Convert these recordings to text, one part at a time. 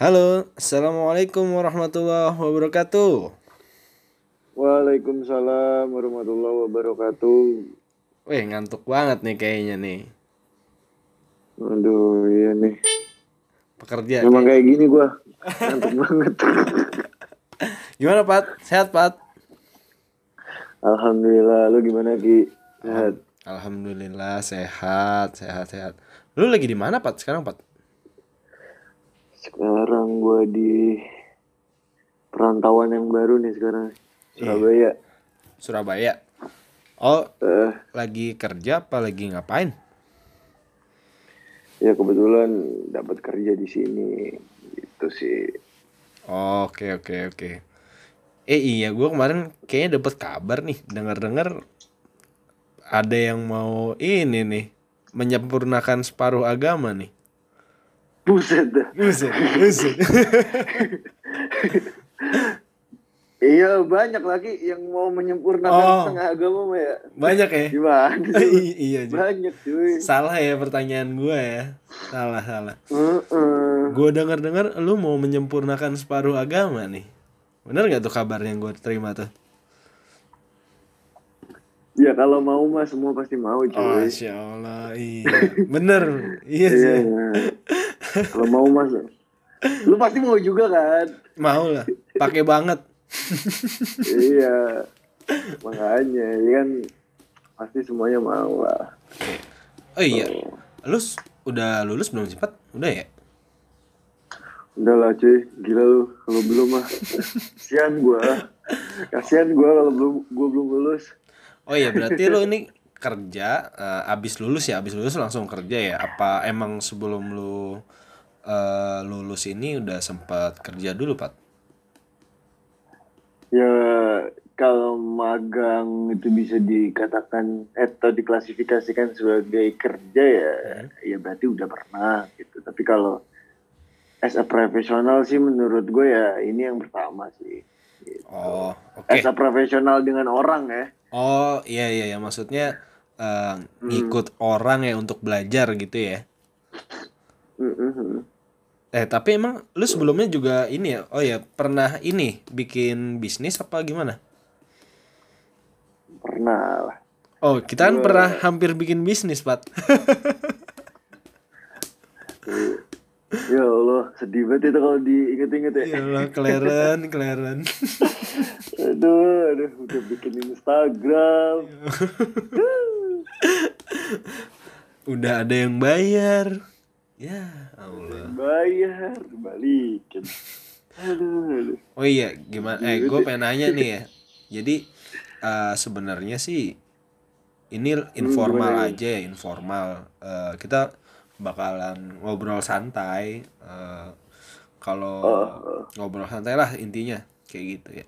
Halo, assalamualaikum warahmatullahi wabarakatuh. Waalaikumsalam warahmatullahi wabarakatuh. Wih, ngantuk banget nih kayaknya nih. Aduh, iya nih. Pekerja. Emang kayak- kayak gini gua. Ngantuk banget. Gimana, Pat? Sehat, Pat? Alhamdulillah, lu gimana Ki? Sehat. Alhamdulillah sehat, sehat, sehat. Lu lagi di mana, Pat? Sekarang, Pat? Sekarang gua di perantauan yang baru nih sekarang. Surabaya. Surabaya. Oh, Eh, lagi kerja apa lagi ngapain? ya kebetulan dapat kerja di sini. Gitu sih. Oke, oke, oke. Eh iya, gue kemarin kayaknya dapat kabar nih, dengar-dengar ada yang mau ini nih menyempurnakan separuh agama nih. Buset. Buset, buset. Iya banyak lagi yang mau menyempurnakan Oh. setengah agama mah ya. Banyak ya? Gimana? I- iya, Ji. Banyak cuy. Salah ya pertanyaan gue ya. Salah, salah. Heeh. Gue dengar-dengar lu mau menyempurnakan separuh agama nih. Bener gak tuh kabar yang gue terima tuh? Ya kalau mau mah semua pasti mau cuy. Oh, Masya Allah, iya. Bener, iya Iya, sih. iya. Kalau mau mas, lu pasti mau juga kan? Mau lah, pakai banget. iya. Makanya, ya kan pasti semuanya mau lah. Oh iya, lu s- udah lulus belum cepat? Udah ya? Udah lah cuy, gila lu. Kalau belum mah, kasihan gua. Kasihan gua kalau belum gua belum lulus. Oh iya, berarti lu ini kerja eh, abis lulus ya, abis lulus langsung kerja ya? Apa emang sebelum lu eh, lulus ini udah sempat kerja dulu, Pat? Ya kalau magang itu bisa dikatakan atau diklasifikasikan sebagai kerja ya, ya berarti udah pernah gitu. Tapi kalau as a profesional sih menurut gue ya ini yang pertama sih. Gitu. Oh, oke. As a profesional dengan orang ya. Oh iya iya ya maksudnya eh, ngikut orang ya untuk belajar gitu ya. Mm-mm. Eh tapi emang lu sebelumnya juga ini ya? Oh ya pernah ini bikin bisnis apa gimana? Pernah lah. Oh kita kan pernah hampir bikin bisnis Pat. Ya Allah, sedih banget itu kalau diinget-inget ya. ya Allah keleren keleren. Aduh, aduh, udah bikin Instagram. Udah ada yang bayar. Ya Allah. Bayar, balikin. Aduh, aduh. Oh iya gimana? Eh gue pengen nanya nih ya. Jadi eh, sebenarnya sih ini informal aja ya informal. Eh, kita bakalan ngobrol santai. Eh, kalau ngobrol santai lah intinya kayak gitu ya.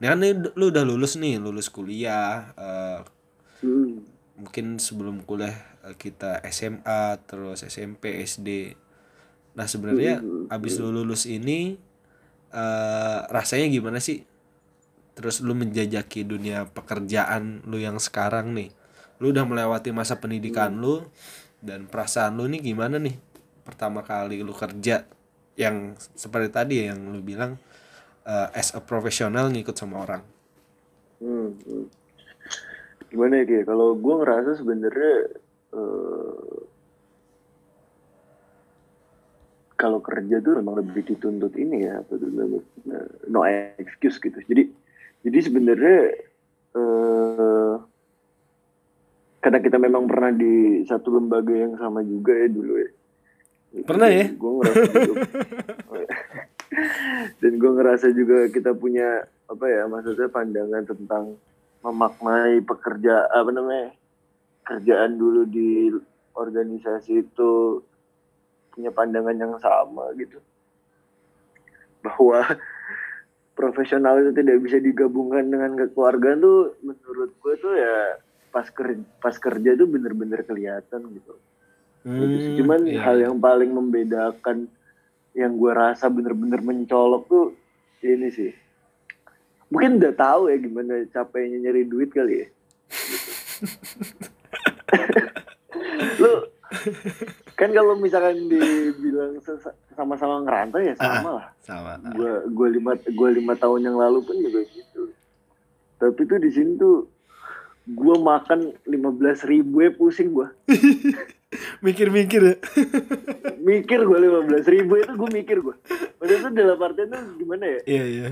Nah kan nih, lu udah lulus nih, lulus kuliah. eh, Hmm. mungkin sebelum kuliah kita SMA terus SMP SD nah sebenarnya abis lu lulus ini eh, rasanya gimana sih? Terus lu menjajaki dunia pekerjaan lu yang sekarang nih. Lu udah melewati masa pendidikan lu dan perasaan lu nih gimana nih? Pertama kali lu kerja yang seperti tadi ya, yang lu bilang eh, as a profesional ngikut sama orang. Hmm, hmm. Gimana ya? Kalau gue ngerasa sebenarnya eh, kalau kerja tuh memang lebih dituntut ini ya, eh, no excuse gitu. Jadi jadi sebenarnya eh, karena kita memang pernah di satu lembaga yang sama juga ya dulu ya. Pernah ya? Gue ngerasa juga, dan gue ngerasa juga kita punya apa ya maksudnya pandangan tentang memaknai pekerja apa namanya kerjaan dulu di organisasi itu punya pandangan yang sama gitu bahwa profesional itu tidak bisa digabungkan dengan kekeluargaan tuh menurut gue tuh ya pas kerja pas kerja tuh bener-bener kelihatan gitu Gitu. Hmm, Cuman iya. hal yang paling membedakan yang gue rasa bener-bener mencolok tuh ini sih. Mungkin udah tahu ya gimana capeknya nyari duit kali ya. Lu kan kalau misalkan dibilang sama-sama ngerantau ya sama lah. sama gua gua lima gua lima tahun yang lalu pun juga gitu. Tapi tuh di sini tuh gua makan lima belas ribu ya pusing gua. Mikir-mikir ya. Mikir gua lima belas ribu itu gua mikir gua. Maksudnya tuh dalam artian tuh gimana ya? Iya iya.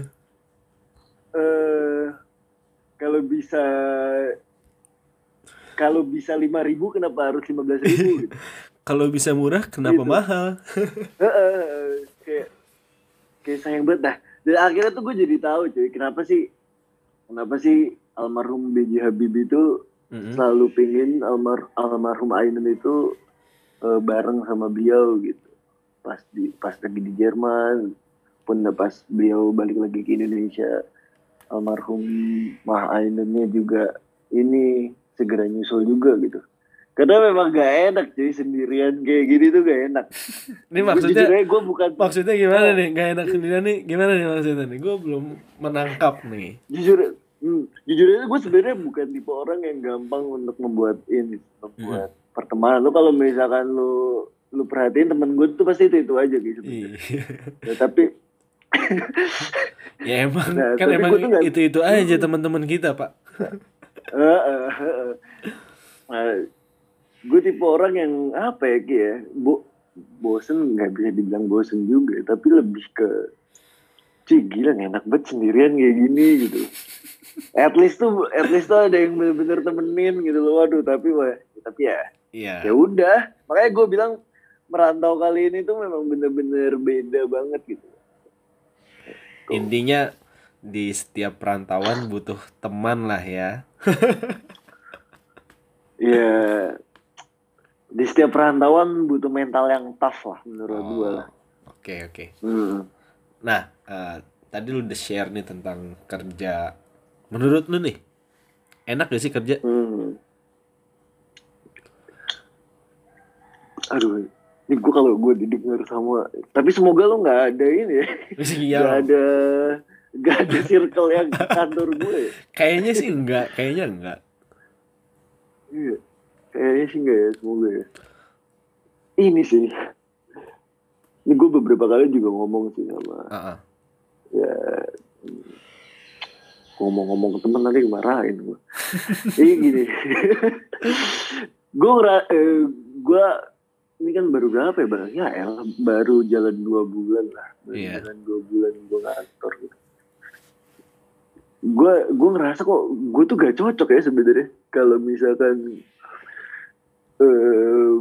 Eh kalau bisa kalau bisa lima ribu kenapa harus lima belas ribu gitu kalau bisa murah kenapa Gitu. mahal kayak kayak sayang banget dah dan akhirnya tuh gue jadi tahu cuy kenapa sih kenapa sih almarhum B.J. Habibie itu Mm-mm. selalu pingin almar almarhum Ainun itu eh, bareng sama beliau gitu pas di pas lagi di Jerman pun pas beliau balik lagi ke Indonesia almarhum Mah Ainunnya juga ini segera nyusul juga gitu. Karena memang gak enak cuy sendirian kayak gini tuh gak enak. Ini maksudnya gue bukan maksudnya gimana nih? Gak enak sendirian nih? Gimana nih maksudnya nih? Gue belum menangkap nih. Jujur hmm, jujur aja gue sebenarnya bukan tipe orang yang gampang untuk membuat ini membuat pertemanan. Lu kalau misalkan lu lu perhatiin temen gue tuh pasti itu itu aja gitu. Iya. Ya, tapi ya emang Nah, kan emang itu itu aja teman-teman kita pak eh, gue tipe orang yang apa ya Ki ya bo bosen nggak bisa dibilang bosen juga tapi lebih ke Cih gila nih, enak banget sendirian kayak gini gitu. At least tuh at least tuh ada yang bener-bener temenin gitu loh waduh tapi wah tapi ya iya. ya udah. Makanya gue bilang merantau kali ini tuh memang bener-bener beda banget gitu. Intinya di setiap perantauan butuh teman lah ya. Ya di setiap perantauan butuh mental yang tough lah menurut Oh, gue lah. oke oke. Hmm. nah eh, tadi lu udah share nih tentang kerja. Menurut lu nih enak gak sih kerja? Hmm. Aduh, ini gue kalau gue didengar sama, tapi semoga lo nggak ada ini ya, iya. Nggak ada, nggak ada circle yang kantor gue. ya. kayaknya sih enggak kayaknya enggak Iya, kayaknya sih nggak ya, semoga ya. Ini sih, ini gue beberapa kali juga ngomong sih sama, Ah, ah. ya ngomong-ngomong ke temen nanti dimarahin gue. Ini gini, gue ngera, eh, gue ini kan baru berapa ya bang? Ya elah, baru jalan dua bulan lah, baru Iya. jalan dua bulan gue ngantor gitu. Gue gue ngerasa kok gue tuh gak cocok ya sebenarnya. Kalau misalkan eh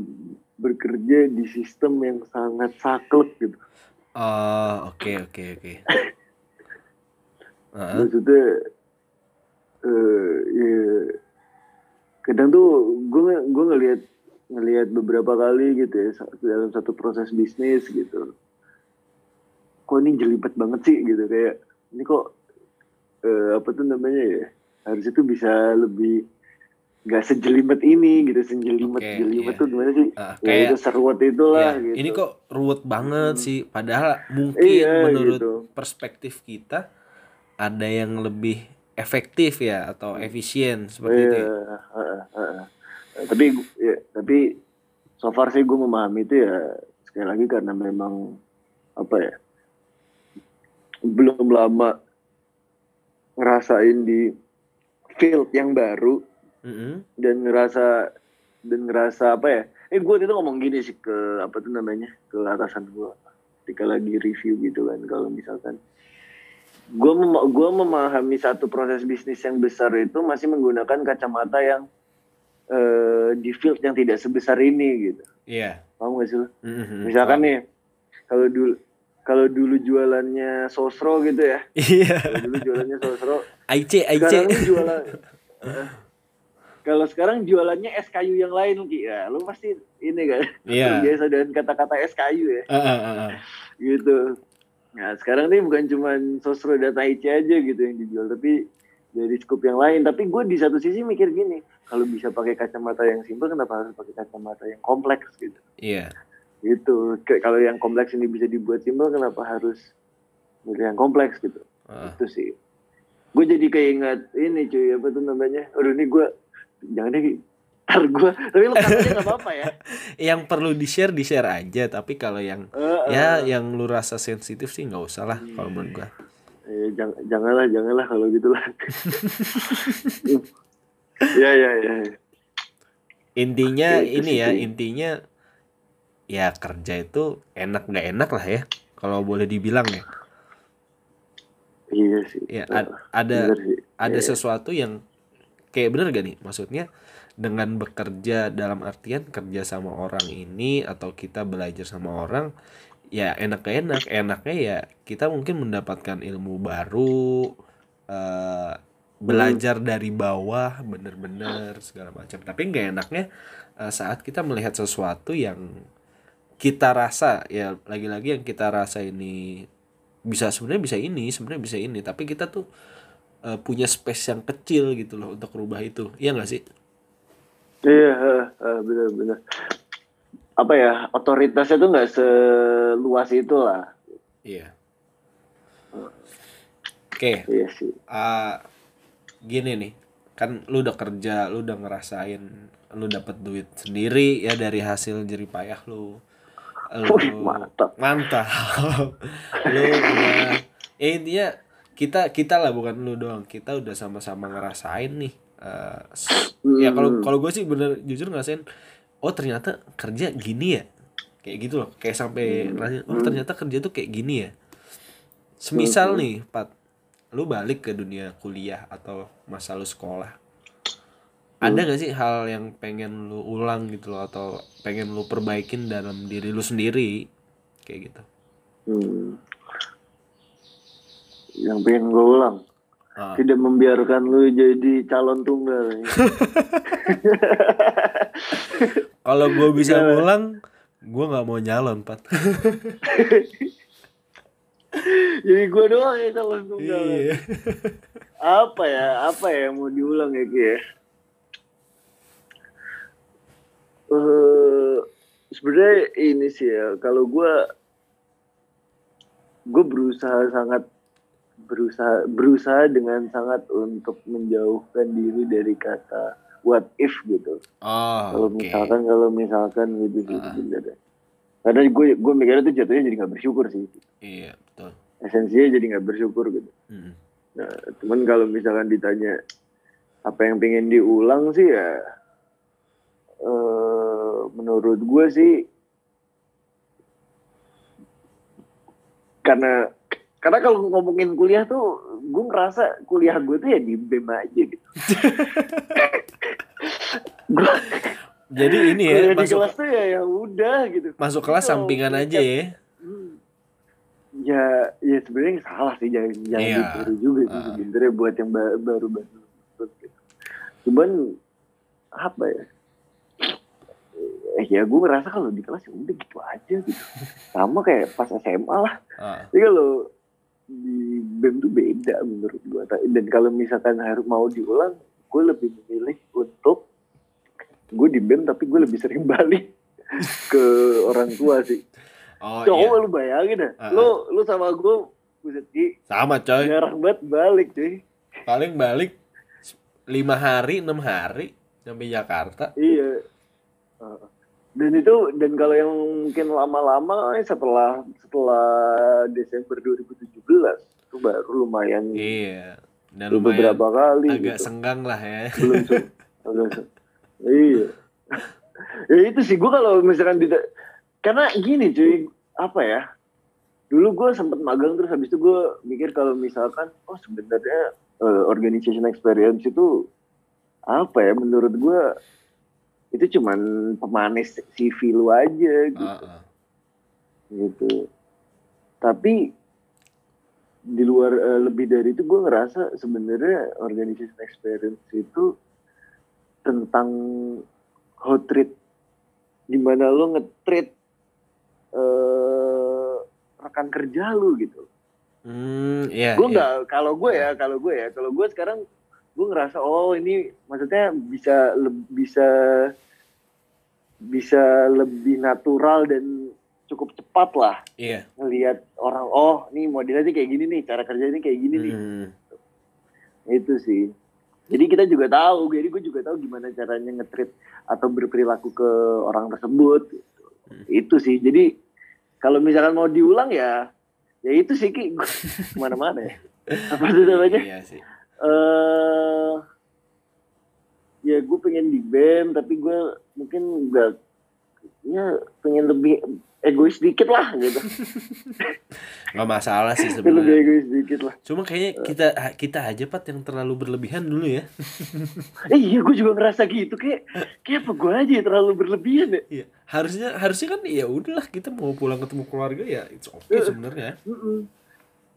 bekerja di sistem yang sangat saklek gitu. oh oke oke oke. Maksudnya eh ya, kadang tuh gue gue ngelihat ngelihat beberapa kali gitu ya dalam satu proses bisnis gitu. Kok ini jelimet banget sih gitu kayak ini kok eh, apa tuh namanya ya harusnya tuh bisa lebih nggak sejelimet ini gitu sejelimet Oke, jelimet iya. tuh gimana sih ya kayak itu seruat itulah ya, gitu ini kok ruwet banget Hmm. sih padahal mungkin Iya, menurut gitu. perspektif kita ada yang lebih efektif ya atau efisien seperti itu ya. Iya, heeh, heeh. tapi ya, tapi so far sih gue memahami itu ya sekali lagi karena memang apa ya belum lama ngerasain di field yang baru Mm-mm. dan ngerasa dan ngerasa apa ya eh gue itu ngomong gini sih ke apa tuh namanya ke atasan gue ketika lagi review gitu kan kalau misalkan gue mem- gua memahami satu proses bisnis yang besar itu masih menggunakan kacamata yang eh, di field yang tidak sebesar ini gitu Iya. paham gak sih lo? Mm-mm. misalkan Paham. nih kalau dulu kalau dulu jualannya sosro gitu ya Iya. dulu jualannya sosro IC IC. sekarang jualan kalau sekarang jualannya SKU yang lain Ki ya lu pasti ini kan Iya. terbiasa dengan kata-kata SKU ya Ah, ah, ah, ah. gitu nah sekarang nih bukan cuma sosro data IC aja gitu yang dijual tapi dari skup yang lain tapi gue di satu sisi mikir gini kalau bisa pakai kacamata yang simpel kenapa harus pakai kacamata yang kompleks gitu Iya. Gitu. Kayak kalau yang kompleks ini bisa dibuat simpel kenapa harus milih yang kompleks gitu? Ah. itu sih. Gue jadi kayak ingat ini cuy apa tuh namanya? Aduh ini gue jangan deh Ki. ntar gue tapi lu katanya nggak apa-apa ya. Yang perlu di share di share aja tapi kalau yang Eh, ya eh. yang lu rasa sensitif sih nggak usah lah kalau menurut gua. Eh, jangan janganlah janganlah kalau gitulah ya ya ya. Intinya Itu ini ya intinya ya kerja itu enak nggak enak lah ya kalau boleh dibilang ya. Iya sih ya ad- ada sih. ada Iya, iya. sesuatu yang kayak bener gak nih? Maksudnya dengan bekerja dalam artian kerja sama orang ini atau kita belajar sama orang ya enak gak enak? Enaknya ya kita mungkin mendapatkan ilmu baru eh, belajar dari bawah bener-bener segala macam. Tapi nggak enaknya eh, saat kita melihat sesuatu yang kita rasa ya lagi-lagi yang kita rasa ini bisa sebenarnya bisa ini sebenarnya bisa ini. Tapi kita tuh eh, punya space yang kecil gitu loh untuk rubah itu. Iya nggak sih? Iya, eh, eh, benar-benar. Apa ya, otoritasnya tuh nggak seluas itu lah. iya. Oke. Iya sih. ah, gini nih. Kan lu udah kerja lu udah ngerasain lu dapat duit sendiri ya dari hasil jerih payah lu lu Wih, mantap. mantap lu udah ya intinya kita kita lah bukan lu doang kita udah sama-sama ngerasain nih Eh, s- ya kalau Hmm. kalau gue sih bener jujur ngerasain oh ternyata kerja gini ya kayak gitu loh kayak sampai Hmm. oh ternyata kerja tuh kayak gini ya semisal Hmm. nih pat lu balik ke dunia kuliah atau masa lu sekolah ada gak sih hal yang pengen lu ulang gitu loh atau pengen lu perbaikin dalam diri lu sendiri kayak gitu Hmm. Yang pengen gue ulang. Ah. Tidak membiarkan lu jadi calon tunggal. kalau gue bisa Gimana? ngulang gue nggak mau nyalon pat jadi gue doang ya calon tunggal. iya Apa ya? Apa ya yang mau diulang ya Ki ya? Eh, sebenarnya ini sih ya kalau gue gue berusaha sangat berusaha berusaha dengan sangat untuk menjauhkan diri dari kata what if gitu. Oh kalau oke. misalkan kalau misalkan gitu sih Ah. sebenarnya karena gue gue mikirnya tuh jatuhnya jadi nggak bersyukur sih. Iya betul. Esensinya jadi nggak bersyukur gitu. Mm. Nah, cuman kalau misalkan ditanya apa yang pengen diulang sih ya eh menurut gue sih karena karena kalau ngomongin kuliah tuh gue ngerasa kuliah gue tuh ya di BEM aja gitu. gue jadi ini ya kuliah di masuk kelas tuh ya ya udah gitu. masuk kelas sampingan aja ya Hmm. Ya, ya sebenarnya salah sih jangan jangan Iya. ditiru juga sih Ah. sebenarnya buat yang ba- baru-baru lulus gitu. Cuman apa ya? Ya gue ngerasa kalau di kelas ya udah gitu aja gitu. Sama kayak pas SMA lah. Ah. Tapi kalau di BEM tuh beda menurut gue. Dan kalau misalkan harus mau diulang, gue lebih memilih untuk gue di BEM tapi gue lebih sering balik ke orang tua sih. oh Coba iya lu bayangin dah. Ah, Lu lu sama gue buset sama coy jarang banget balik cuy. paling balik lima hari enam hari sampai Jakarta Iya. Uh, Dan itu dan kalau yang mungkin lama-lama eh, setelah setelah Desember 2017 itu baru lumayan. Iya dan lumayan beberapa kali agak gitu. senggang lah ya. Belum agak iya. Ya itu sih gue kalau misalkan di karena gini cuy apa ya dulu gue sempet magang terus habis itu gue mikir kalau misalkan oh sebenarnya eh, organization experience itu apa ya menurut gue itu cuman pemanis CV lu aja gitu Ah, ah. gitu. Tapi di luar eh, lebih dari itu gue ngerasa sebenarnya organization experience itu tentang how treat gimana lo nge-treat eh, rekan kerja lu gitu. hmm iya gue iya. nggak kalau gue ya kalau gue ya kalau gue sekarang gue ngerasa oh ini maksudnya bisa bisa bisa lebih natural dan cukup cepat lah iya. ngelihat orang oh nih modelnya sih kayak gini nih cara kerja ini kayak gini nih. Hmm. itu sih. Jadi kita juga tahu jadi gue juga tahu gimana caranya ngetrit atau berperilaku ke orang tersebut. Gitu. itu sih. Jadi kalau misalkan mau diulang ya ya itu sih ki. Ke mana-mana ya. Apa tuh namanya? Iya sih eh ya gue pengen di BEM tapi gue mungkin nggak ya pengen lebih egois dikit lah gitu. Nggak masalah sih lebih sebenarnya. egois dikit lah. Cuma kayaknya kita kita aja pat yang terlalu berlebihan dulu ya. Eh iya gue juga ngerasa gitu kayak kayak apa gue aja yang terlalu berlebihan ya? Iya harusnya harusnya kan ya udahlah kita mau pulang ketemu keluarga ya it's okay sebenarnya. Mm-mm.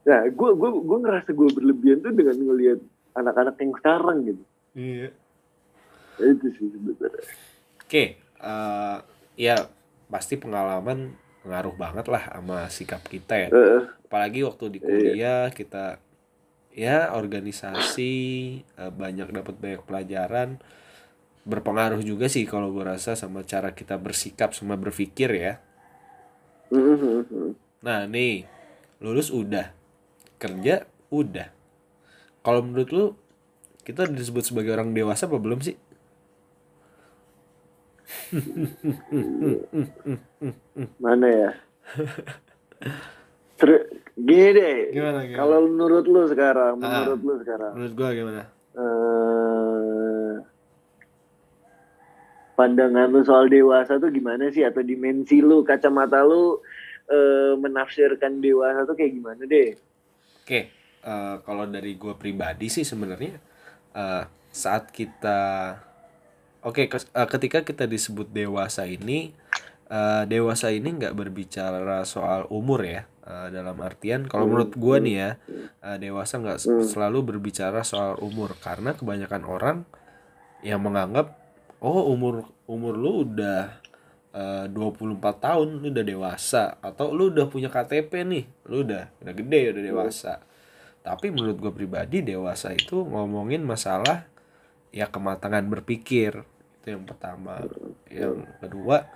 nah gue gue gue ngerasa gue berlebihan tuh dengan ngelihat anak-anak yang sekarang gitu iya itu sih sebenarnya Oke, eh, ya pasti pengalaman ngaruh banget lah sama sikap kita ya. Heeh. Apalagi waktu di kuliah kita ya organisasi eh, banyak dapat banyak pelajaran berpengaruh juga sih kalau gue rasa sama cara kita bersikap sama berpikir ya. Mm-mm. Nah nih lulus udah kerja udah. Kalau menurut lu kita disebut sebagai orang dewasa apa belum sih? mana ya Ter gini deh Gimana, gimana? kalau menurut lu sekarang Ah. menurut lu sekarang Menurut gua gimana? eh pandangan lu soal dewasa tuh gimana sih atau dimensi lu kacamata lu eh, menafsirkan dewasa tuh kayak gimana deh Oke, eh, kalau dari gue pribadi sih sebenarnya eh, saat kita, oke, kes- eh, ketika kita disebut dewasa ini, eh, dewasa ini nggak berbicara soal umur ya. Eh, dalam artian, kalau menurut gue nih ya, eh, dewasa nggak selalu berbicara soal umur karena kebanyakan orang yang menganggap, oh umur umur lu udah eh, 24 tahun lu udah dewasa atau lu udah punya KTP nih lu udah udah gede udah dewasa tapi menurut gue pribadi dewasa itu ngomongin masalah ya kematangan berpikir. Itu yang pertama. Yang kedua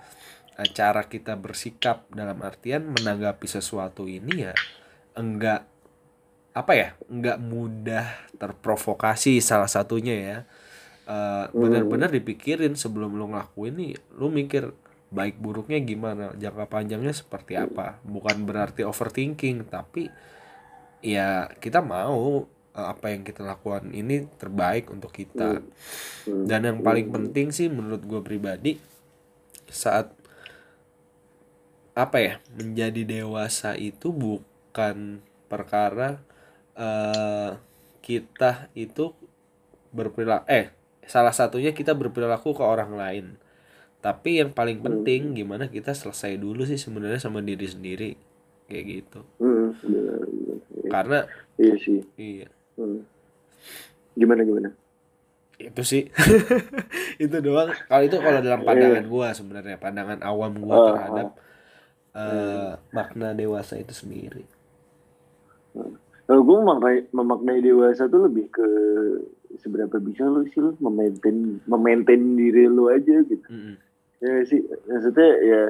eh, cara kita bersikap dalam artian menanggapi sesuatu ini ya enggak apa ya enggak mudah terprovokasi salah satunya ya. Eh, benar-benar dipikirin sebelum lu ngelakuin nih lu mikir baik buruknya gimana jangka panjangnya seperti apa. Bukan berarti overthinking tapi ya kita mau eh, apa yang kita lakukan ini terbaik untuk kita. Dan yang paling penting sih menurut gue pribadi saat apa ya menjadi dewasa itu bukan perkara eh, kita itu berperilaku eh salah satunya kita berperilaku ke orang lain. Tapi yang paling penting gimana kita selesai dulu sih sebenarnya sama diri sendiri kayak gitu. Karena iya sih. Iya. Mm. gimana gimana? Itu sih. Itu doang. Kalau itu kalau dalam pandangan gua sebenarnya pandangan awam gua Oh, terhadap eh, makna dewasa itu sendiri. Kalau gue memaknai, memaknai dewasa tuh lebih ke seberapa bisa lu sih lu memaintain memaintain diri lu aja gitu. Mm-mm. Ya nggak sih? Maksudnya ya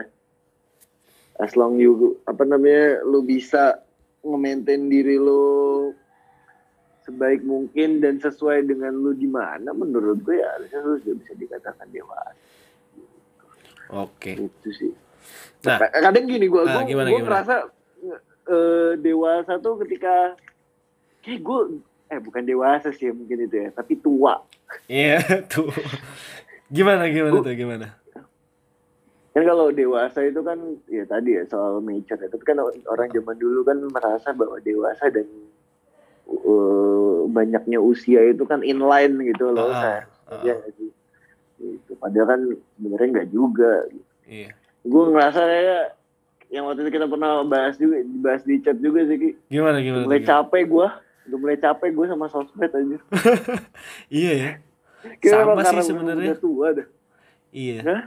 as long you apa namanya lu bisa nge-maintain diri lu sebaik mungkin dan sesuai dengan lu di mana menurut gue ya harusnya lu sudah bisa dikatakan dewasa. Oke. Itu sih. nah. Kadang gini gue Ah, gue gue gimana? ngerasa eh, dewasa tuh ketika kayak gue eh bukan dewasa sih mungkin itu ya tapi tua. Iya tuh gimana gimana Gua- tuh gimana kan kalau dewasa itu kan ya tadi ya soal mature ya tapi kan orang zaman dulu kan merasa bahwa dewasa dan eh, banyaknya usia itu kan inline gitu loh kan ah. ya gitu. padahal kan sebenarnya nggak juga iya gue ngerasa kayak yang waktu itu kita pernah bahas juga dibahas di chat juga sih Ki. gimana gimana mulai gimana? capek gue udah mulai capek gue sama sosmed aja iya ya Kayak Sama sih sebenarnya. udah tua dah iya Hah?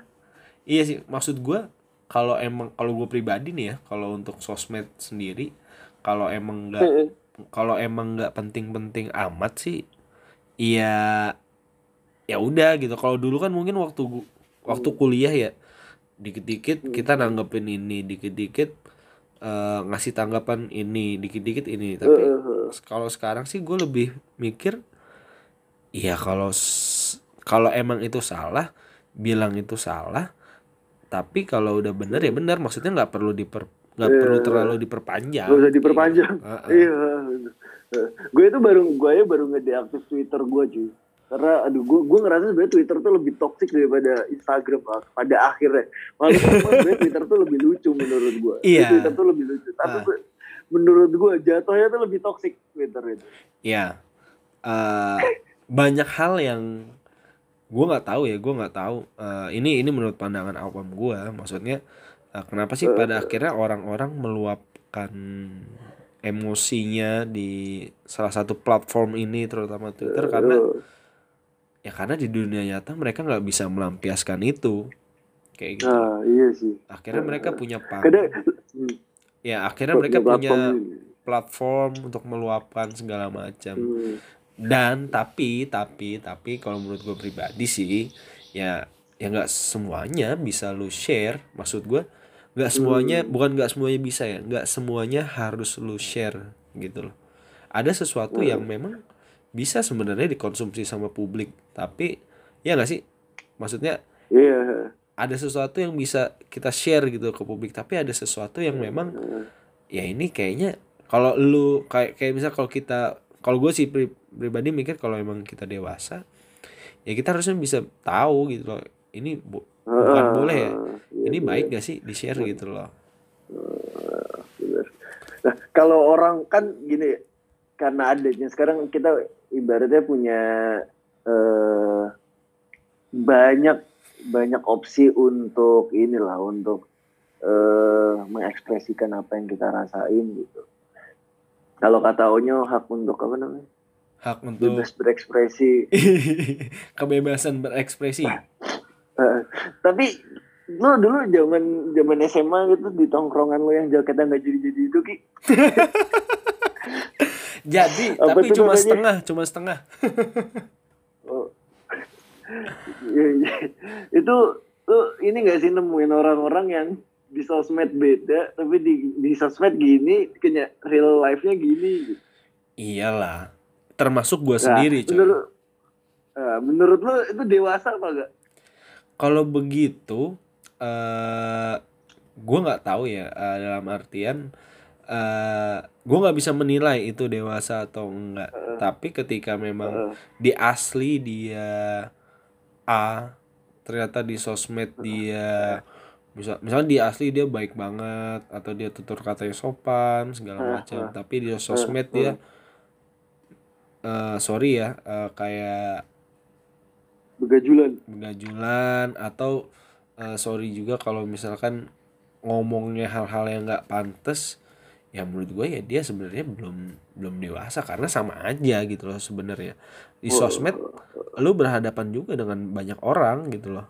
Iya sih maksud gua kalau emang kalau gue pribadi nih ya kalau untuk sosmed sendiri kalau emang nggak kalau emang nggak penting-penting amat sih iya ya udah gitu. Kalau dulu kan mungkin waktu waktu kuliah ya dikit-dikit kita nanggepin ini dikit-dikit eh, ngasih tanggapan ini dikit-dikit ini. Tapi kalau sekarang sih gue lebih mikir Iya kalau kalau emang itu salah, bilang itu salah. Tapi kalau udah bener ya bener. Maksudnya nggak perlu diper nggak perlu terlalu diperpanjang. Gak usah diperpanjang. Heeh. Iya. gue itu baru gue ya baru ngedeaktif Twitter gue cuy. Karena aduh gue gue ngerasa sebenarnya Twitter tuh lebih toksik daripada Instagram lah. Pada akhirnya. Malah sebenarnya Twitter tuh lebih lucu menurut gue. Iya. Twitter tuh lebih lucu. Tapi gue- menurut gue jatuhnya tuh lebih toksik Twitter itu. Ya, eh, banyak hal yang gue nggak tahu ya, gue nggak tahu. Eh, ini ini menurut pandangan awam gue, maksudnya eh, kenapa sih pada akhirnya orang-orang meluapkan emosinya di salah satu platform ini, terutama Twitter, karena ya karena di dunia nyata mereka nggak bisa melampiaskan itu, kayak gitu. Nah iya sih. Akhirnya mereka punya panggung, hmm, ya akhirnya mereka punya platform untuk meluapkan segala macam. Hmm. Dan tapi tapi tapi kalau menurut gue pribadi sih ya ya nggak semuanya bisa lu share. Maksud gue nggak semuanya bukan nggak semuanya bisa ya nggak semuanya harus lu share gitu loh. Ada sesuatu yang memang bisa sebenarnya dikonsumsi sama publik tapi ya nggak sih? Maksudnya Iya. ada sesuatu yang bisa kita share gitu ke publik tapi ada sesuatu yang memang ya ini kayaknya kalau lu kayak kayak misal kalau kita kalau gue sih pri- pribadi mikir kalau emang kita dewasa ya kita harusnya bisa tahu gitu loh ini bu- bukan Ah, boleh ya iya, ini iya. baik gak sih di share gitu loh Bener. Nah, kalau orang kan gini, karena adanya sekarang kita ibaratnya punya eh, banyak banyak opsi untuk inilah untuk eh, mengekspresikan apa yang kita rasain gitu. Kalau kata Onyo hak untuk apa namanya? hak untuk Bebas berekspresi. kebebasan berekspresi Eh, tapi lo dulu zaman zaman SMA gitu di tongkrongan lo yang jaketnya nggak jadi-jadi itu ki jadi Apa tapi cuma namanya? setengah cuma setengah Oh. Iya, iya. itu tuh ini gak sih nemuin orang-orang yang di sosmed beda tapi di di sosmed gini kayaknya real life-nya gini gitu. iyalah termasuk gue Nah, sendiri coy. menurut eh, menurut lo itu dewasa apa gak? kalau begitu eh gue nggak tahu ya eh, dalam artian eh gue nggak bisa menilai itu dewasa atau enggak. Tapi ketika memang Eh, di asli dia A ternyata di sosmed dia bisa misalnya di asli dia baik banget atau dia tutur katanya sopan segala macam. tapi di sosmed dia eh sorry ya eh, kayak begajulan. begajulan atau eh, sorry juga kalau misalkan ngomongnya hal-hal yang nggak pantas ya menurut gue ya dia sebenarnya belum belum dewasa karena sama aja gitu loh sebenarnya. Di sosmed lu berhadapan juga dengan banyak orang gitu loh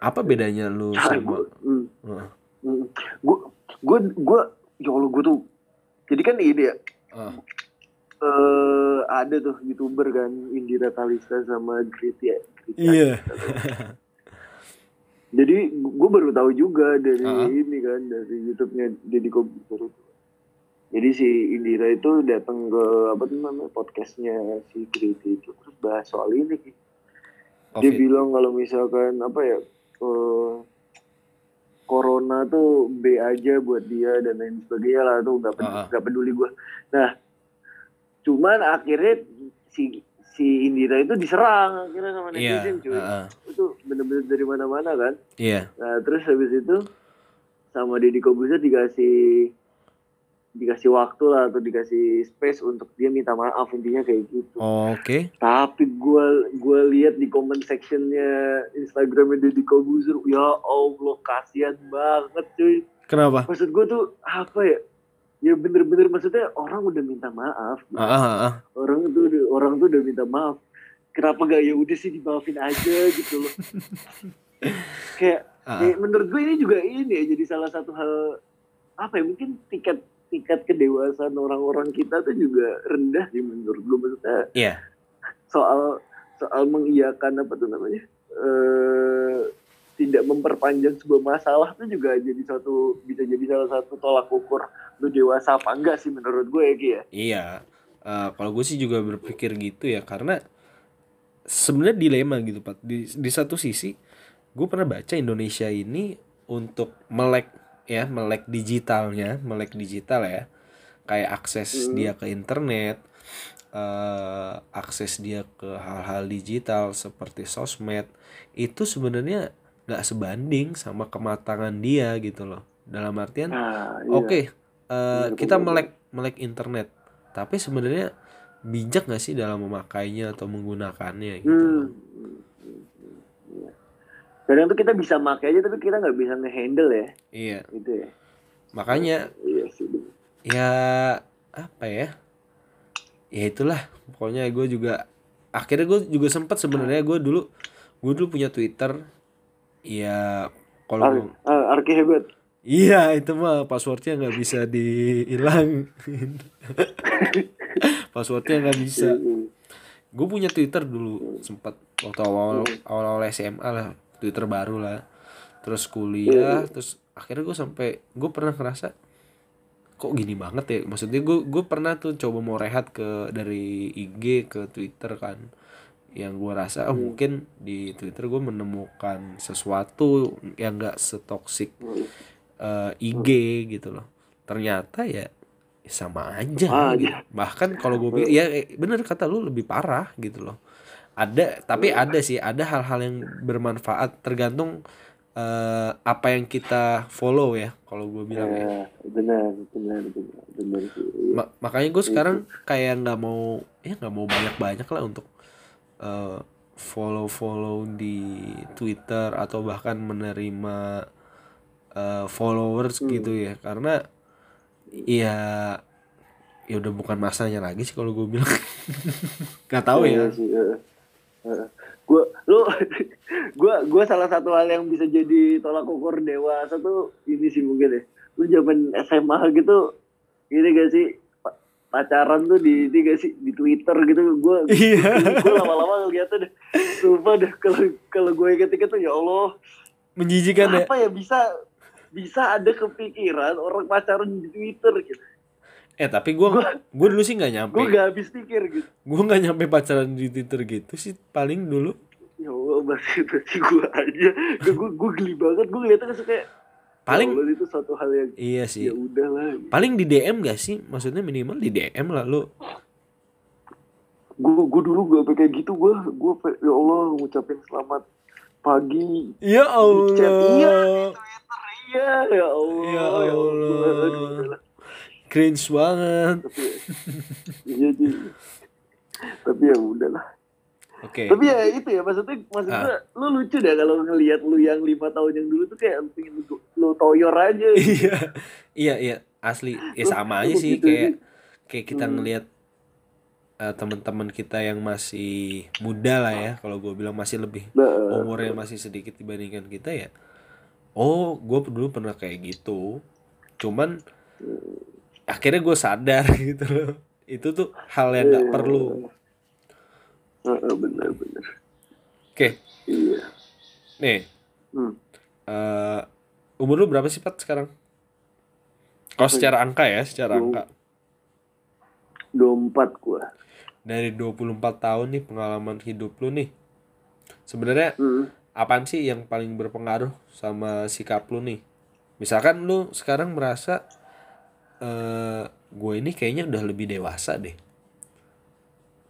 apa bedanya lu sama Hmm. Heeh. Gue gue gue ya Allah gue tuh jadi kan ini ya Ah, eh ada tuh youtuber kan Indira Kalista sama Griti ya iya jadi gue baru tahu juga dari Ah. ini kan dari YouTube-nya Deddy Kobuzer. Jadi si Indira itu datang ke apa tuh namanya podcastnya si Griti itu terus bahas soal ini. Dia bilang kalau misalkan apa ya eh, corona tuh B aja buat dia dan lain sebagainya lah tuh nggak peduli, Ah, ah. nggak peduli gue. Nah, cuman akhirnya si si Indira itu diserang akhirnya sama iya netizen cuy. heeh. Itu bener-bener dari mana-mana kan. iya Nah, terus habis itu sama Deddy Kobuzer dikasih dikasih waktu lah atau dikasih space untuk dia minta maaf intinya kayak gitu. oke Tapi gue gue lihat di comment sectionnya Instagramnya Deddy Kobuzer, ya Allah kasihan banget cuy. kenapa Maksud gue tuh apa ya? Ya bener-bener maksudnya orang udah minta maaf. ah, ah, ah, ah. Orang tuh orang tuh udah minta maaf. Kenapa gak ya udah sih dimaafin aja gitu loh. Kayak Ah, Ya, menurut gue ini juga ini ya jadi salah satu hal apa ya mungkin tingkat tingkat kedewasaan orang-orang kita tuh juga rendah sih menurut gue maksudnya iya. soal soal mengiyakan apa tuh namanya eh tidak memperpanjang sebuah masalah tuh juga jadi satu bisa jadi salah satu tolak ukur lu dewasa apa enggak sih menurut gue ya Ki ya? Iya, Eh, kalau gue sih juga berpikir gitu ya karena sebenarnya dilema gitu pak. Di di satu sisi gue pernah baca Indonesia ini untuk melek ya melek digitalnya melek digital ya kayak akses dia ke internet eh, akses dia ke hal-hal digital seperti sosmed itu sebenarnya nggak sebanding sama kematangan dia gitu loh dalam artian Nah, iya. oke eh, Bener, kita bener, melek melek internet tapi sebenarnya bijak nggak sih dalam memakainya atau menggunakannya gitu Hmm. loh. Iya. Kadang tuh kita bisa pakai aja tapi kita nggak bisa ngehandle ya, iya gitu ya. makanya Iya sih. ya apa ya ya itulah pokoknya gue juga akhirnya gue juga sempat sebenarnya gue dulu gue dulu punya twitter ya Ar kalau ah, Arki hebat. iya itu mah passwordnya nggak bisa dihilang passwordnya nggak bisa Hmm. gue punya twitter dulu sempat waktu awal awal awal SMA lah twitter baru lah. Terus kuliah terus akhirnya gue sampai gue pernah ngerasa kok gini banget ya? Maksudnya gue gue pernah tuh coba mau rehat ke dari IG ke Twitter kan. Yang gue rasa oh mungkin di Twitter gue menemukan sesuatu yang gak setoksik eh, IG gitu loh. Ternyata ya sama aja Sama gitu. bahkan kalau gue ya eh, bener kata lu lebih parah gitu loh ada tapi ada sih ada hal-hal yang bermanfaat tergantung eh, apa yang kita follow ya kalau gue bilang ya. Ya, benar, benar, benar, benar sih. Ma- makanya gue sekarang kayak nggak mau ya nggak mau banyak banyak lah untuk follow follow di Twitter atau bahkan menerima eh, followers gitu ya. Karena ya ya udah bukan masanya lagi sih kalau gue bilang. Nggak tahu ya. Iya sih. Gue, lu, gue, gue salah satu hal yang bisa jadi tolak ukur dewasa tuh ini sih mungkin ya. Lu zaman SMA gitu, ini gak sih pa- pacaran tuh di, ini gak sih di Twitter gitu. Gue, Iya. gue lama-lama ngeliatnya deh. Sumpah deh kalau kalau gue inget-inget tuh ya Allah, menjijikan ya apa ya bisa bisa ada kepikiran orang pacaran di Twitter gitu. Eh tapi gue gue dulu sih nggak nyampe Gue gak habis pikir gitu. gue nggak nyampe pacaran di Twitter gitu sih paling dulu Ya Allah, masih masih gue aja. Gue gue geli banget. Gue ngeliatnya kayak paling ya Allah, itu satu hal yang iya ya sih udahlah. paling di DM gak sih maksudnya minimal di DM lah lu Gue gue dulu gak kayak gitu. Gue gue ya Allah ngucapin selamat pagi. ya chat, iya. Allah Iya ya Allah. Ya Aduh, Allah. Cringe banget. Tapi ya, iya. Sih. Tapi ya udahlah. oke. Tapi ya itu ya maksudnya maksudnya lu lucu deh kalau ngelihat lu yang lima tahun yang dulu tuh kayak lu pengen lu, lu toyor aja. iya. Iya iya. Asli. Ya sama aja sih Gitu kayak kayak kita ngelihat eh, teman-teman kita yang masih muda lah ya kalau gue bilang masih lebih Nah, umurnya masih sedikit dibandingkan kita ya. Oh gue dulu pernah kayak gitu. Cuman akhirnya gue sadar gitu loh itu tuh hal yang nggak perlu Heeh, bener bener. oke Iya. nih Hmm. eh umur lu berapa sih Pat sekarang kalau secara angka ya secara Oh. angka 24 gua. dari 24 tahun nih pengalaman hidup lu nih sebenarnya Hmm. apaan sih yang paling berpengaruh sama sikap lu nih misalkan lu sekarang merasa eh gue ini kayaknya udah lebih dewasa deh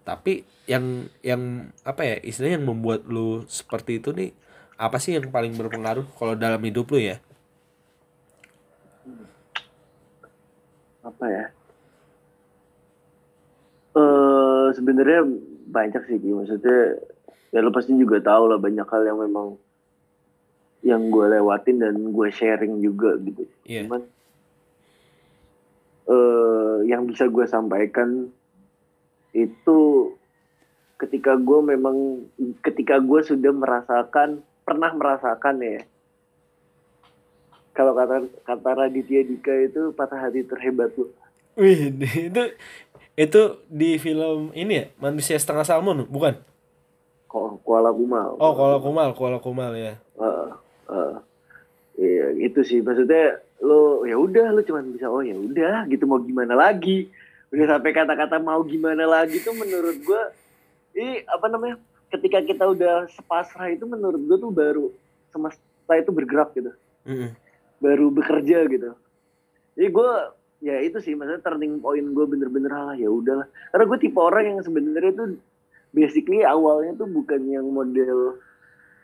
tapi yang yang apa ya istilahnya yang membuat lu seperti itu nih apa sih yang paling berpengaruh kalau dalam hidup lu ya Apa ya? Eh sebenarnya banyak sih Ki. maksudnya ya lo pasti juga tahu lah banyak hal yang memang yang gue lewatin dan gue sharing juga gitu. Iya. Cuman yang bisa gue sampaikan itu ketika gue memang ketika gue sudah merasakan pernah merasakan ya. Kalau kata kata Raditya Dika itu patah hati terhebat lu Wih, itu itu di film ini ya? Manusia setengah salmon bukan? Kok Kuala Kumal. Oh Kuala Kumal Kuala Kumal ya. Heeh, heeh. iya itu sih. Maksudnya lo ya udah lo cuman bisa oh ya udah gitu mau gimana lagi? Udah sampai kata-kata mau gimana lagi tuh menurut gua ini apa namanya ketika kita udah sepasrah itu menurut gue tuh baru semesta itu bergerak gitu. Mm-mm. baru bekerja gitu. Jadi gue ya itu sih maksudnya turning point gue bener-bener lah ya udahlah karena gue tipe orang yang sebenarnya tuh basically awalnya tuh bukan yang model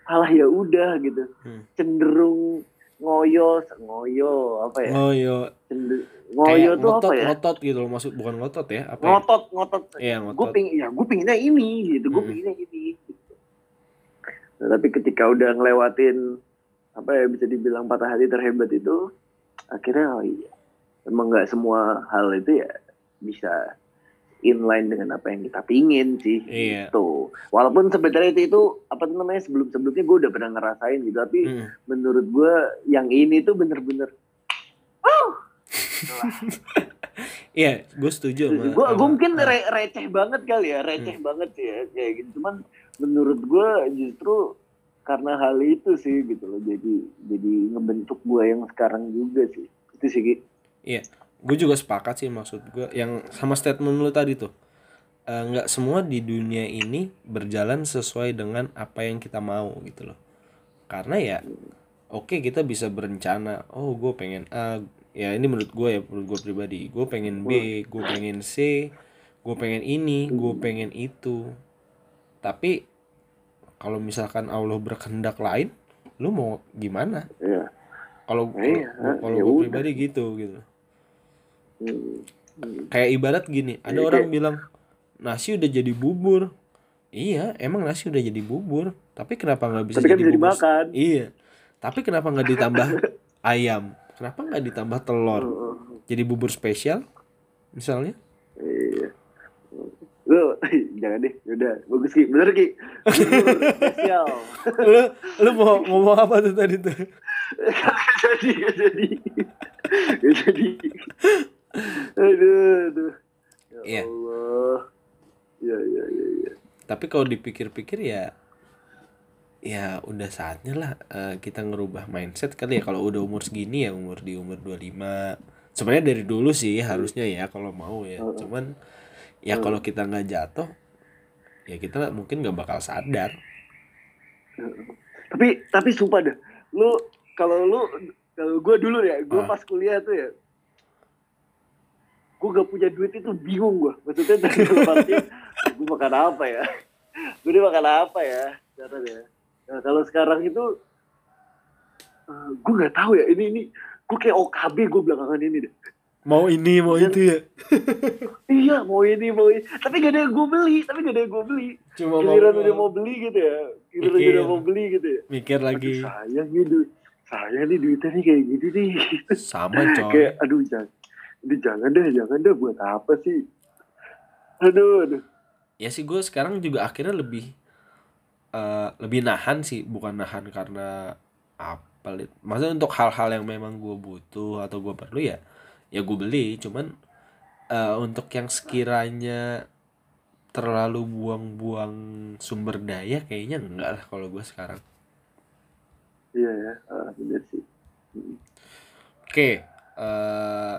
alah ya udah gitu. Hmm. cenderung ngoyo ngoyo apa ya ngoyo kayak tuh ngotot, apa ya ngotot gitu loh maksud bukan ngotot ya, apa ya? ngotot ngotot Iya, gue ngotot. pingin ya gue pinginnya ini gitu gue pinginnya ini gitu. Nah, tapi ketika udah ngelewatin apa ya bisa dibilang patah hati terhebat itu akhirnya oh iya emang nggak semua hal itu ya bisa inline dengan apa yang kita pingin sih Iya. gitu walaupun sebenarnya itu itu apa namanya sebelum sebelumnya gue udah pernah ngerasain gitu tapi Mm. menurut gue yang ini tuh bener-bener Iya, gue setuju gue gue mungkin re- receh banget kali ya Hmm. receh banget sih ya kayak gitu cuman menurut gue justru karena hal itu sih gitu loh jadi jadi ngebentuk gue yang sekarang juga sih itu sih Ki. Gue juga sepakat sih maksud gue yang sama statement lu tadi tuh. Eh, nggak semua di dunia ini berjalan sesuai dengan apa yang kita mau gitu loh. Karena ya oke kita bisa berencana oh gue pengen A ya ini menurut gue ya menurut gue pribadi gue pengen B gue pengen C gue pengen ini gue pengen itu. Tapi kalau misalkan Allah berkehendak lain lu mau gimana? Iya. kalau Iya, kalau- ya gue pribadi gitu gitu. Kayak ibarat gini ada Iya, orang bilang nasi udah jadi bubur iya emang nasi udah jadi bubur tapi kenapa nggak bisa tapi kan jadi bisa bubur dimakan iya tapi kenapa nggak ditambah ayam kenapa nggak ditambah telur Heeh. jadi bubur spesial misalnya Iya. Lu jangan deh, udah bagus Ki, bener Ki. Bubur Spesial. lu lu mau ngomong apa tuh tadi tuh jadi, jadi. Jadi. Aduh, aduh. Ya Iya. Allah. Ya, ya, ya, ya. tapi kalau dipikir-pikir ya ya udah saatnya lah eh, kita ngerubah mindset kali ya kalau udah umur segini ya umur di umur 25 sebenarnya dari dulu sih harusnya ya kalau mau ya cuman ya kalau kita nggak jatuh ya kita mungkin nggak bakal sadar Tapi, tapi sumpah dah. Lu, kalau lu, kalau gue dulu ya, gue Ah. pas kuliah tuh ya, gue gak punya duit itu bingung gue. Maksudnya dari dalam arti, gue makan apa ya? Gue ini makan apa ya? Caranya. Nah, kalau sekarang itu, eh, gue gak tahu ya. Ini ini, gue kayak OKB gue belakangan ini deh. mau ini mau itu ya Iya, mau ini, mau ini. Tapi gak ada yang gue beli. Tapi gak ada yang gue beli. cuma Giliran mau udah mau beli gitu ya. Giliran Mikir. udah mau beli gitu ya. mikir Aduh, lagi sayang nih duit. Saya nih duitnya nih kayak gini nih. sama coy kayak aduh jangan ini jangan deh jangan deh buat apa sih? Aduh aduh. Ya sih gue sekarang juga akhirnya lebih eh, lebih nahan sih bukan nahan karena apa maksudnya untuk hal-hal yang memang gue butuh atau gue perlu ya ya gue beli. Cuman eh, untuk yang sekiranya terlalu buang-buang sumber daya kayaknya enggak lah kalau gue sekarang. Iya ya ah, bener sih. Oke eh,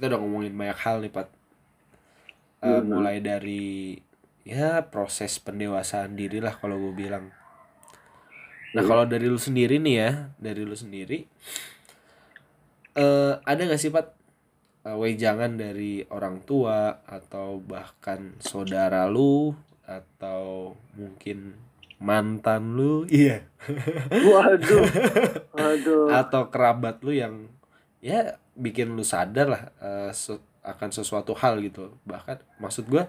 kita udah ngomongin banyak hal nih Pat. Eh, Iya, mulai dari ya proses pendewasaan diri lah kalau gue bilang. Nah Iya. kalau dari lu sendiri nih ya dari lu sendiri eh ada gak sih Pat eh, wejangan dari orang tua atau bahkan saudara lu atau mungkin mantan lu? Iya. Waduh. Waduh. Atau kerabat lu yang ya bikin lu sadar lah eh, se- akan sesuatu hal gitu. Bahkan maksud gua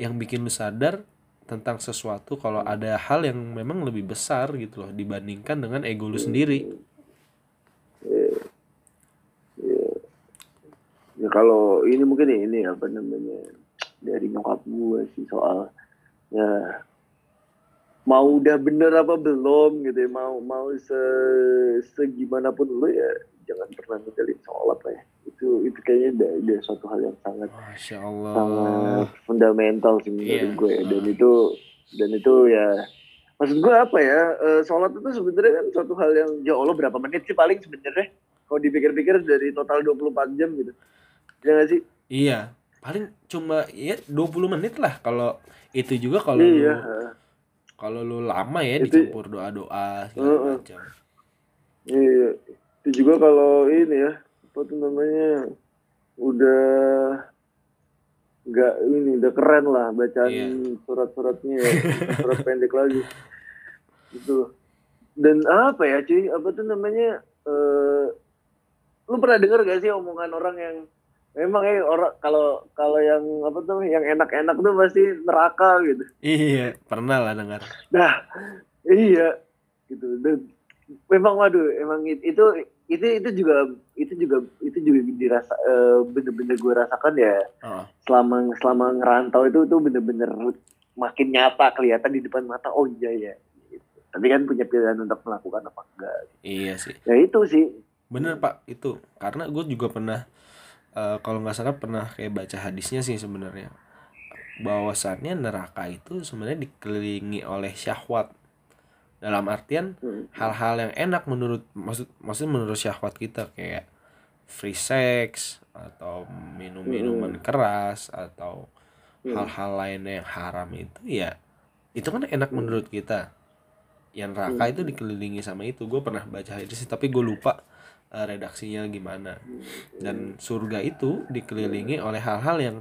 yang bikin lu sadar tentang sesuatu kalau ada hal yang memang lebih besar gitu loh dibandingkan dengan ego lu sendiri. Ya kalau ini mungkin ya ini apa namanya dari nyokap gue sih soal ya mau udah bener apa belum gitu ya mau mau se segimana pun lu ya jangan pernah ninggalin sholat lah ya itu itu kayaknya udah, udah suatu hal yang sangat masya allah sangat fundamental sih menurut Iya. gue dan itu dan itu ya maksud gue apa ya eh, sholat itu sebenarnya kan suatu hal yang ya Allah berapa menit sih paling sebenarnya kalau dipikir-pikir dari total 24 jam gitu ya nggak sih iya paling cuma ya 20 menit lah kalau itu juga kalau iya kalau lu lama ya Itu- dicampur doa-doa segala Heeh. macam. Iya. Itu juga kalau ini ya, apa tuh namanya, udah nggak ini udah keren lah bacaan Iya. surat-suratnya ya, surat pendek lagi. Gitu. Dan apa ya cuy, apa tuh namanya, eh lu pernah denger gak sih omongan orang yang memang ya orang kalau kalau yang apa tuh yang enak-enak tuh pasti neraka gitu. Iya, pernah lah dengar. Nah, iya gitu. Dan memang waduh, emang it- itu itu itu juga itu juga itu juga dirasa eh, bener-bener gue rasakan ya Heeh. selama selama ngerantau itu tuh bener-bener makin nyata kelihatan di depan mata. Oh iya ya. Gitu. Tapi kan punya pilihan untuk melakukan apa enggak. Iya sih. Ya itu sih. Bener pak itu karena gue juga pernah eh, kalau nggak salah pernah kayak baca hadisnya sih sebenarnya bahwasannya neraka itu sebenarnya dikelilingi oleh syahwat dalam artian Hmm. hal-hal yang enak menurut maksud maksudnya menurut syahwat kita kayak free sex atau minum minuman keras atau Hmm. hal-hal lain yang haram itu ya itu kan enak menurut kita. Yang neraka itu dikelilingi sama itu. Gue pernah baca hadis sih, tapi gue lupa eh, redaksinya gimana. Dan surga itu dikelilingi oleh hal-hal yang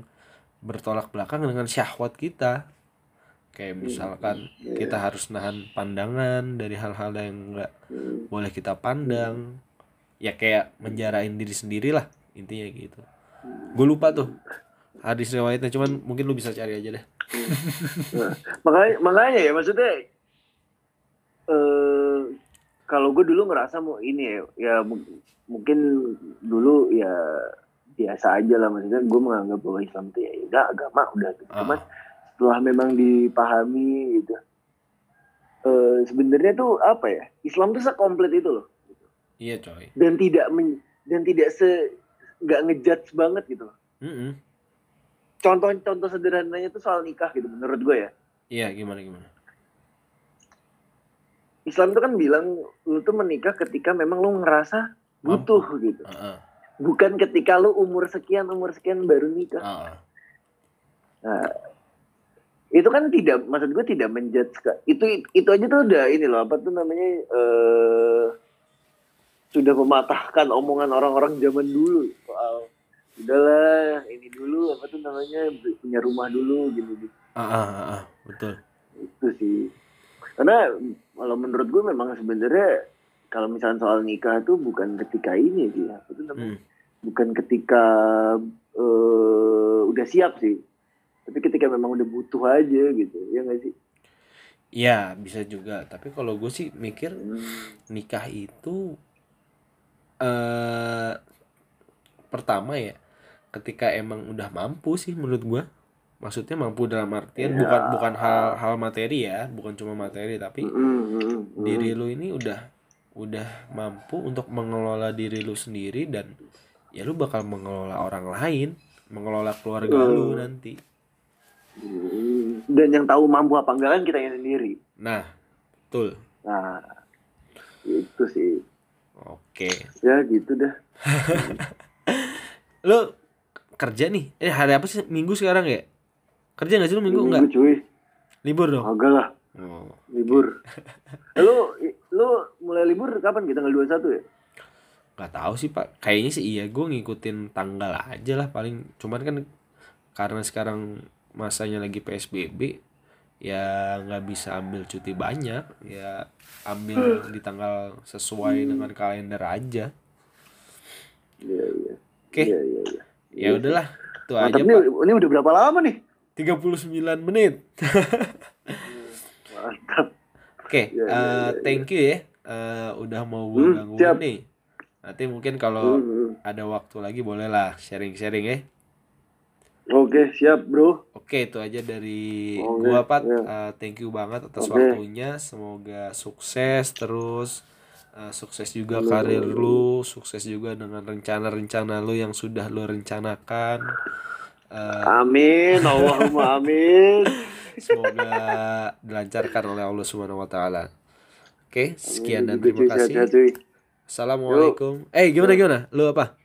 bertolak belakang dengan syahwat kita kayak misalkan kita harus nahan pandangan dari hal-hal yang nggak boleh kita pandang. Ya kayak menjarain diri sendiri lah intinya gitu. Gue lupa tuh hadis riwayatnya cuman mungkin lu bisa cari aja deh. Nah, makanya makanya ya maksudnya eh kalau gue dulu ngerasa mau ini ya, ya mu- mungkin dulu ya biasa aja lah maksudnya gue menganggap bahwa Islam itu ya udah agama udah gitu. Ah. cuman setelah memang dipahami gitu eh sebenarnya tuh apa ya Islam tuh sekomplit itu loh iya coy dan tidak men- dan tidak se nggak ngejudge banget gitu loh. Mm-mm. contoh-contoh sederhananya tuh soal nikah gitu menurut gue ya iya gimana gimana Islam itu kan bilang lu tuh menikah ketika memang lu ngerasa butuh gitu. Heeh. Bukan ketika lu umur sekian umur sekian baru nikah. Heeh. Nah, itu kan tidak maksud gue tidak menjudge itu itu aja tuh udah ini loh apa tuh namanya eh sudah mematahkan omongan orang-orang zaman dulu soal udahlah ini dulu apa tuh namanya punya rumah dulu gitu gitu. Ah, ah, ah, ah, betul. Itu sih. Karena kalau menurut gue memang sebenarnya kalau misalnya soal nikah tuh bukan ketika ini sih apa tuh namanya Hmm. bukan ketika eh, udah siap sih tapi ketika memang udah butuh aja gitu ya nggak sih Iya bisa juga tapi kalau gue sih mikir Hmm. nikah itu eh pertama ya ketika emang udah mampu sih menurut gua maksudnya mampu dalam artian Ya. bukan bukan hal hal materi ya bukan cuma materi tapi Mm, mm, mm, mm. diri lu ini udah udah mampu untuk mengelola diri lu sendiri dan ya lu bakal mengelola orang lain mengelola keluarga lu Hmm. nanti Mm. Dan yang tahu mampu apa enggak kan kita yang sendiri. Nah betul. Nah itu sih. Oke. Ya gitu dah. Lu kerja nih? Eh hari apa sih? Minggu sekarang ya? Kerja nggak sih lu minggu enggak Minggu, cuy. Libur dong? Agak lah. Oh. libur. Lu lu mulai libur kapan? Kita tanggal 21 ya? Nggak tahu sih pak. Kayaknya sih iya. Gue ngikutin tanggal aja lah paling. Cuman kan karena sekarang masanya lagi psbb ya nggak bisa ambil cuti banyak ya ambil di tanggal sesuai dengan kalender aja. Iya iya. Oke. iya iya iya. Ya udahlah itu aja nih pak. ini udah berapa lama nih? 39 menit. Mantap. Oke Iya, iya, eh, thank you ya. Eh, udah mau gue Hmm, gangguin nih. Nanti mungkin kalau Hmm, hmm. ada waktu lagi bolehlah sharing-sharing ya oke siap bro Oke, itu aja dari Oke, gua Pat. ya. Uh, thank you banget atas Oke. waktunya. Semoga sukses terus. Uh, sukses juga Amin. karir lu, sukses juga dengan rencana-rencana lu yang sudah lu rencanakan. Uh, amin Allahumma amin semoga dilancarkan oleh Allah Subhanahu wa taala. Oke, sekian dan terima kasih. Assalamualaikum. Eh, gimana gimana? Lu apa?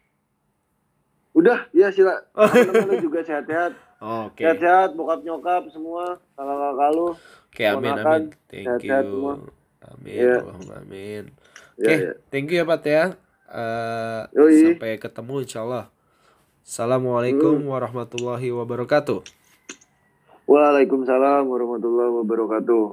Udah ya sila teman-teman juga sehat-sehat Oh, Oke. sehat-sehat bokap nyokap semua kakak-kakak lu Oke, amin Ponakan, amin. Thank sehat-sehat you. semua. Amin, Iya. Allahumma amin. Oke, ya. thank you ya Pak ya. Yoi. sampai ketemu insyaallah. Assalamualaikum warahmatullahi wabarakatuh. Waalaikumsalam warahmatullahi wabarakatuh.